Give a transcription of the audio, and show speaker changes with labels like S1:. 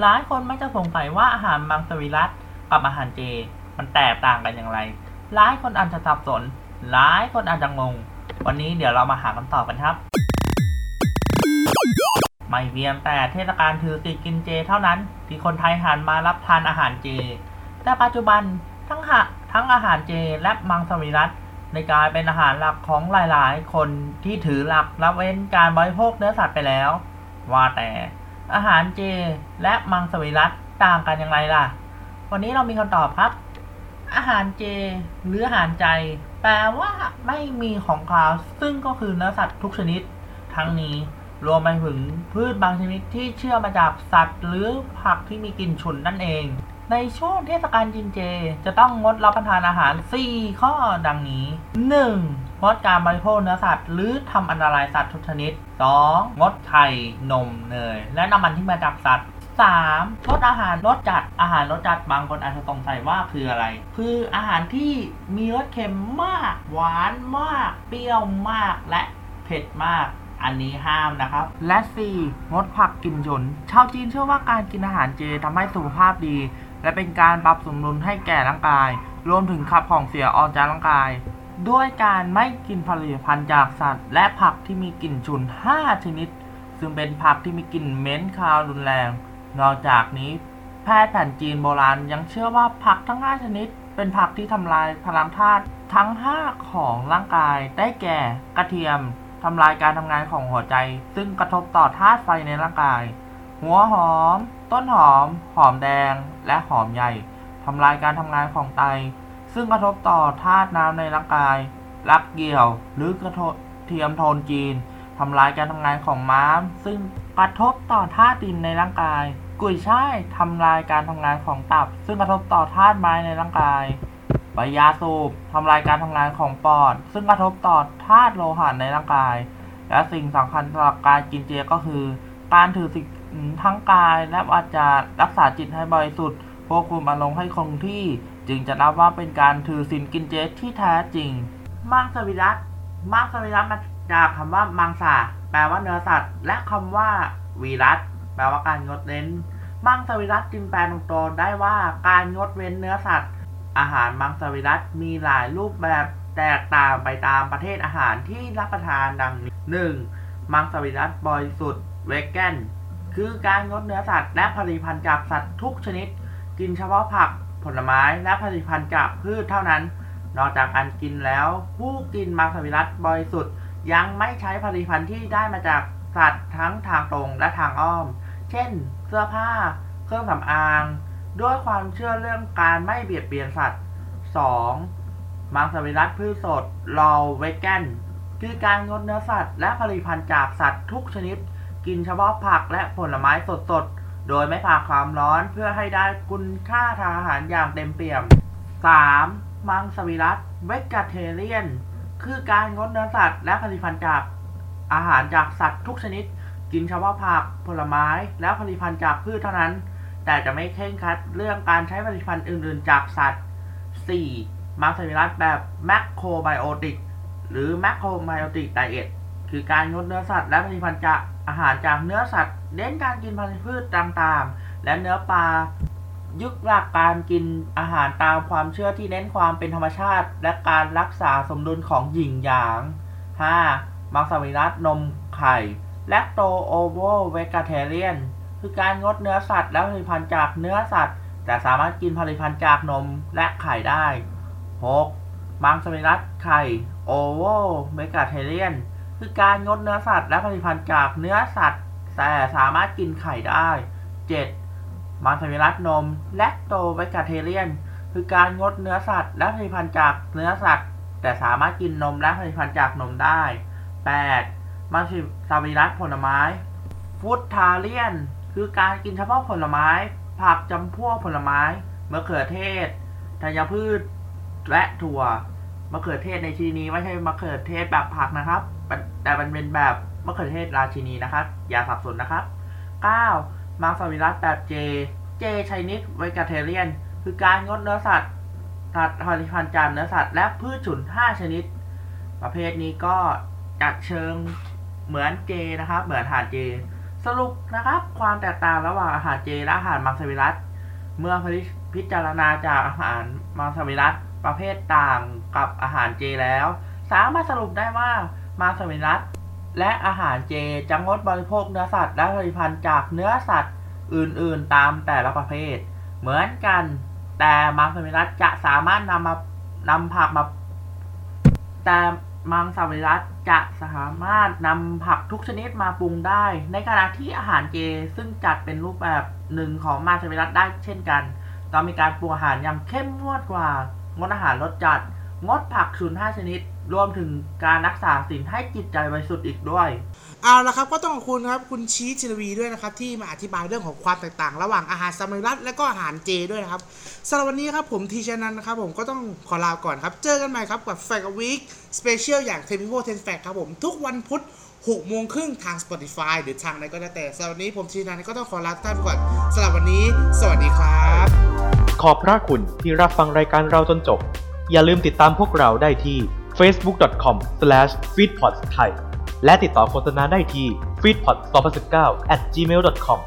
S1: หลายคนมักจะสงสัยว่าอาหารมังสวิรัตกับอาหารเจ มันแตกต่างกันอย่างไร หลายคนอาจจะสับสน หลายคนอาจจะงง วันนี้เดี๋ยวเรามาหาคำตอบกันครับ ไม่เพียงแต่เทศกาลถือศีลกินเจเท่านั้น ที่คนไทยหันมารับทานอาหารเจ แต่ปัจจุบันทั้งหะทั้งอาหารเจและมังสวิรัตในกลายเป็นอาหารหลักของหลายๆ คนที่ถือหลักละเว้นการบริโภคเนื้อสัตว์ไปแล้ว ว่าแต่ อาหารเจและมังสวิรัตต่างกันอย่างไรล่ะ วันนี้เรามีคำตอบครับ อาหารเจหรืออาหารใจ แปลว่าไม่มีของคาวซึ่งก็คือเนื้อสัตว์ทุกชนิด ทั้งนี้รวมไปถึงพืชบางชนิดที่เชื่อมาจากสัตว์ หรือผักที่มีกลิ่นฉุนนั่นเอง ในช่วงเทศกาลกินเจ จะต้องงดรับประทานอาหาร 4 ข้อดังนี้ 1. งดการบริโภคเนื้อสัตว์หรือทำอันตรายสัตว์ทุกชนิด 2. งดไข่ นม เนย และน้ำมันที่มาจากสัตว์ 3. ลดอาหารรสจัด อาหารรสจัดบางคนอาจจะสงสัยว่าคืออะไร คืออาหารที่มีรสเค็มมาก หวานมาก เปรี้ยวมาก และเผ็ดมากอันนี้ห้ามนะครับ และ 4. งดผักกินฉุน ชาวจีนเชื่อว่าการกินอาหารเจทำให้สุขภาพดี และเป็นการปรับสมดุลให้แก่ร่างกาย รวมถึงขับของเสียออกจากร่างกาย ด้วยการไม่กินผลิตภัณฑ์จากสัตว์ และผักที่มีกลิ่นฉุน 5 ชนิด ซึ่งเป็นผักที่มีกลิ่นเหม็นคาวรุนแรง นอกจากนี้แพทย์แผนจีนโบราณยังเชื่อว่าผักทั้ง 5 ชนิด เป็นผักที่ทำลายพลังธาตุทั้ง 5 ของร่างกาย ได้แก่ กระเทียมทำลายการทำงานของหัวใจ ซึ่งกระทบต่อธาตุไฟในร่างกาย หัวหอม ต้นหอม หอมแดง และหอมใหญ่ทำลายการทำงานของไต ซึ่งกระทบต่อธาตุน้ำในร่างกาย รักเกี่ยว หรือกระเทียมโทนจีนทำลายการทำงานของม้าม ซึ่งกระทบต่อธาตุดินในร่างกาย กุยช่ายทำลายการทำงานของตับ ซึ่งกระทบต่อธาตุไม้ในร่างกายใบยาสูบทำลายการทำงานของปอด ซึ่งกระทบต่อธาตุโลหะในร่างกาย และสิ่งสำคัญสำหรับการกินเจก็คือ การถือศีลทั้งกายและวาจารักษาจิตให้บริสุทธิ์ควบคุมอารมณ์ให้คงที่ จึงจะนับว่าเป็นการถือศีลกินเจที่แท้จริง มังสวิรัตมังสวิรัตมาจากคำว่ามังสาแปลว่าเนื้อสัตว์ และคำว่าวีรัตแปลว่าการงดเว้น มังสวิรัตจึงแปลตรงๆได้ว่าการงดเว้นเนื้อสัตว์ อาหารมังสวิรัตมีหลายรูปแบบแตกต่างไปตามประเภทอาหารที่รับประทานดังนี้ 1. มังสวิรัตบริสุทธิ์เวกแกนคือการงดเนื้อสัตว์และผลิตภัณฑ์จากสัตว์ทุกชนิด กินเฉพาะผัก ผลไม้และผลิตภัณฑ์จากพืชเท่านั้น นอกจากการกินแล้ว ผู้กินมังสวิรัตบริสุทธิ์ ยังไม่ใช้ผลิตภัณฑ์ที่ได้มาจากสัตว์ทั้งทางตรงและทางอ้อม เช่น เสื้อผ้า เครื่องสำอาง ด้วยความเชื่อเรื่องการไม่เบียดเบียนสัตว์ 2. มังสวิรัตพืชสดรอเวกแกนคือการงดเนื้อสัตว์และผลิตภัณฑ์จากสัตว์ทุกชนิด กินเฉพาะผักและผลไม้สดๆ โดยไม่ผ่าความร้อนเพื่อให้ได้คุณค่าทางอาหารอย่างเต็มเปี่ยม 3. มังสวิรัตเวกเทเรียน คือการงดเนื้อสัตว์และผลิตภัณฑ์จากอาหารจากสัตว์ทุกชนิด กินเฉพาะผักผลไม้และผลิตภัณฑ์จากพืชเท่านั้น แต่จะไม่เคร่งครัดเรื่องการใช้ผลิตภัณฑ์อื่น ๆ จากสัตว์ 4. มังสวิรัตแบบแมคโครไบโอติกหรือแมคโครไบโอติกไดเอท คือการงดเนื้อสัตว์และผลิตภัณฑ์จากอาหารจากเนื้อสัตว์เน้นการกินพันธุ์พืชต่างๆ และเนื้อปลายึดหลักการกินอาหารตามความเชื่อที่เน้นความเป็นธรรมชาติ และการรักษาสมดุลของหยินหยาง 5. มังสวิรัตนมไข่แลคโตโอโวเวกาเทเรียนคือการงดเนื้อสัตว์และผลิตภัณฑ์จากเนื้อสัตว์ แต่สามารถกินผลิตภัณฑ์จากนมและไข่ได้ 6. มังสวิรัตไข่โอโวเวกาเทเรียน คือการงดเนื้อสัตว์และผลิตภัณฑ์จากเนื้อสัตว์ แต่สามารถกินไข่ได้ 7. มังสวิรัตนมแลคโตเวกาเทเรียน คือการงดเนื้อสัตว์และผลิตภัณฑ์จากเนื้อสัตว์ แต่สามารถกินนมและผลิตภัณฑ์จากนมได้ 8. มังสวิรัตผลไม้ ฟูดทาเลียน คือการกินเฉพาะผลไม้ ผักจำพวกผลไม้มะเขือเทศธัญพืชและถั่วมะเขือเทศในที่นี้ไม่ใช่มะเขือเทศแบบผักนะครับ แต่มันเป็นแบบมะเขือเทศราชินีนะครับ อย่าสับสนนะครับ 9. มังสวิรัตแบบเจเจไชนิสเวกาเทเรียน คือการงดเนื้อสัตว์สัตว์ผลิตภัณฑ์จากเนื้อสัตว์และพืชฉุน 5 ชนิด ประเภทนี้ก็จัดเชิงเหมือนเจนะครับ เหมือนอาหารเจ สรุปนะครับ ความแตกต่างระหว่างอาหารเจและอาหารมังสวิรัตเมื่อพิจารณาจากอาหารมังสวิรัตประเภทต่างกับอาหารเจแล้ว สามารถสรุปได้ว่า มังสวิรัตและอาหารเจจะงดบริโภคเนื้อสัตว์และผลิตภัณฑ์จากเนื้อสัตว์อื่นๆตามแต่ละประเภท เหมือนกัน แต่มังสวิรัตจะสามารถนำมานำผักมาแต่มังสวิรัตจะสามารถนำผักทุกชนิดมาปรุงได้ ในขณะที่อาหารเจซึ่งจัดเป็นรูปแบบหนึ่งของมังสวิรัตได้เช่นกันต้องมีการปรุงอาหารอย่างเข้มงวดกว่างดอาหารรสจัด งดผักฉุนห้าชนิด รวมถึงการรักษาศีลให้จิตใจบริสุทธิ์อีกด้วย
S2: เอาละครับก็ต้องขอบคุณครับคุณชีจิรวีด้วยนะครับ ที่มาอธิบายเรื่องของความแตกต่าง ระหว่างอาหารสมัยรัฐและก็อาหารเจด้วยนะครับสำหรับวันนี้ครับผมทีชนันนะครับผมก็ต้องขอลาก่อนครับ เจอกันใหม่ครับกับแฟกวีคสเปเชียลอย่างเทมิโ10แฟกครับผมทุกวันพุธ6โมงครึ่งทาง Spotify หรือทางไหนก็แล้วแต่สำหรับวันนี้ผมทีชนันก็ต้องขอลาทุกท่านไปก่อนสำหรับวันนี้ สวัสดีครับ
S3: ขอบพระคุณที่รับฟังรายการเราจนจบ อย่าลืมติดตามพวกเราได้ที่ facebook.com/feedpods ไทยและติดต่อโฆษณาได้ที่ feedpods2019 at gmail.com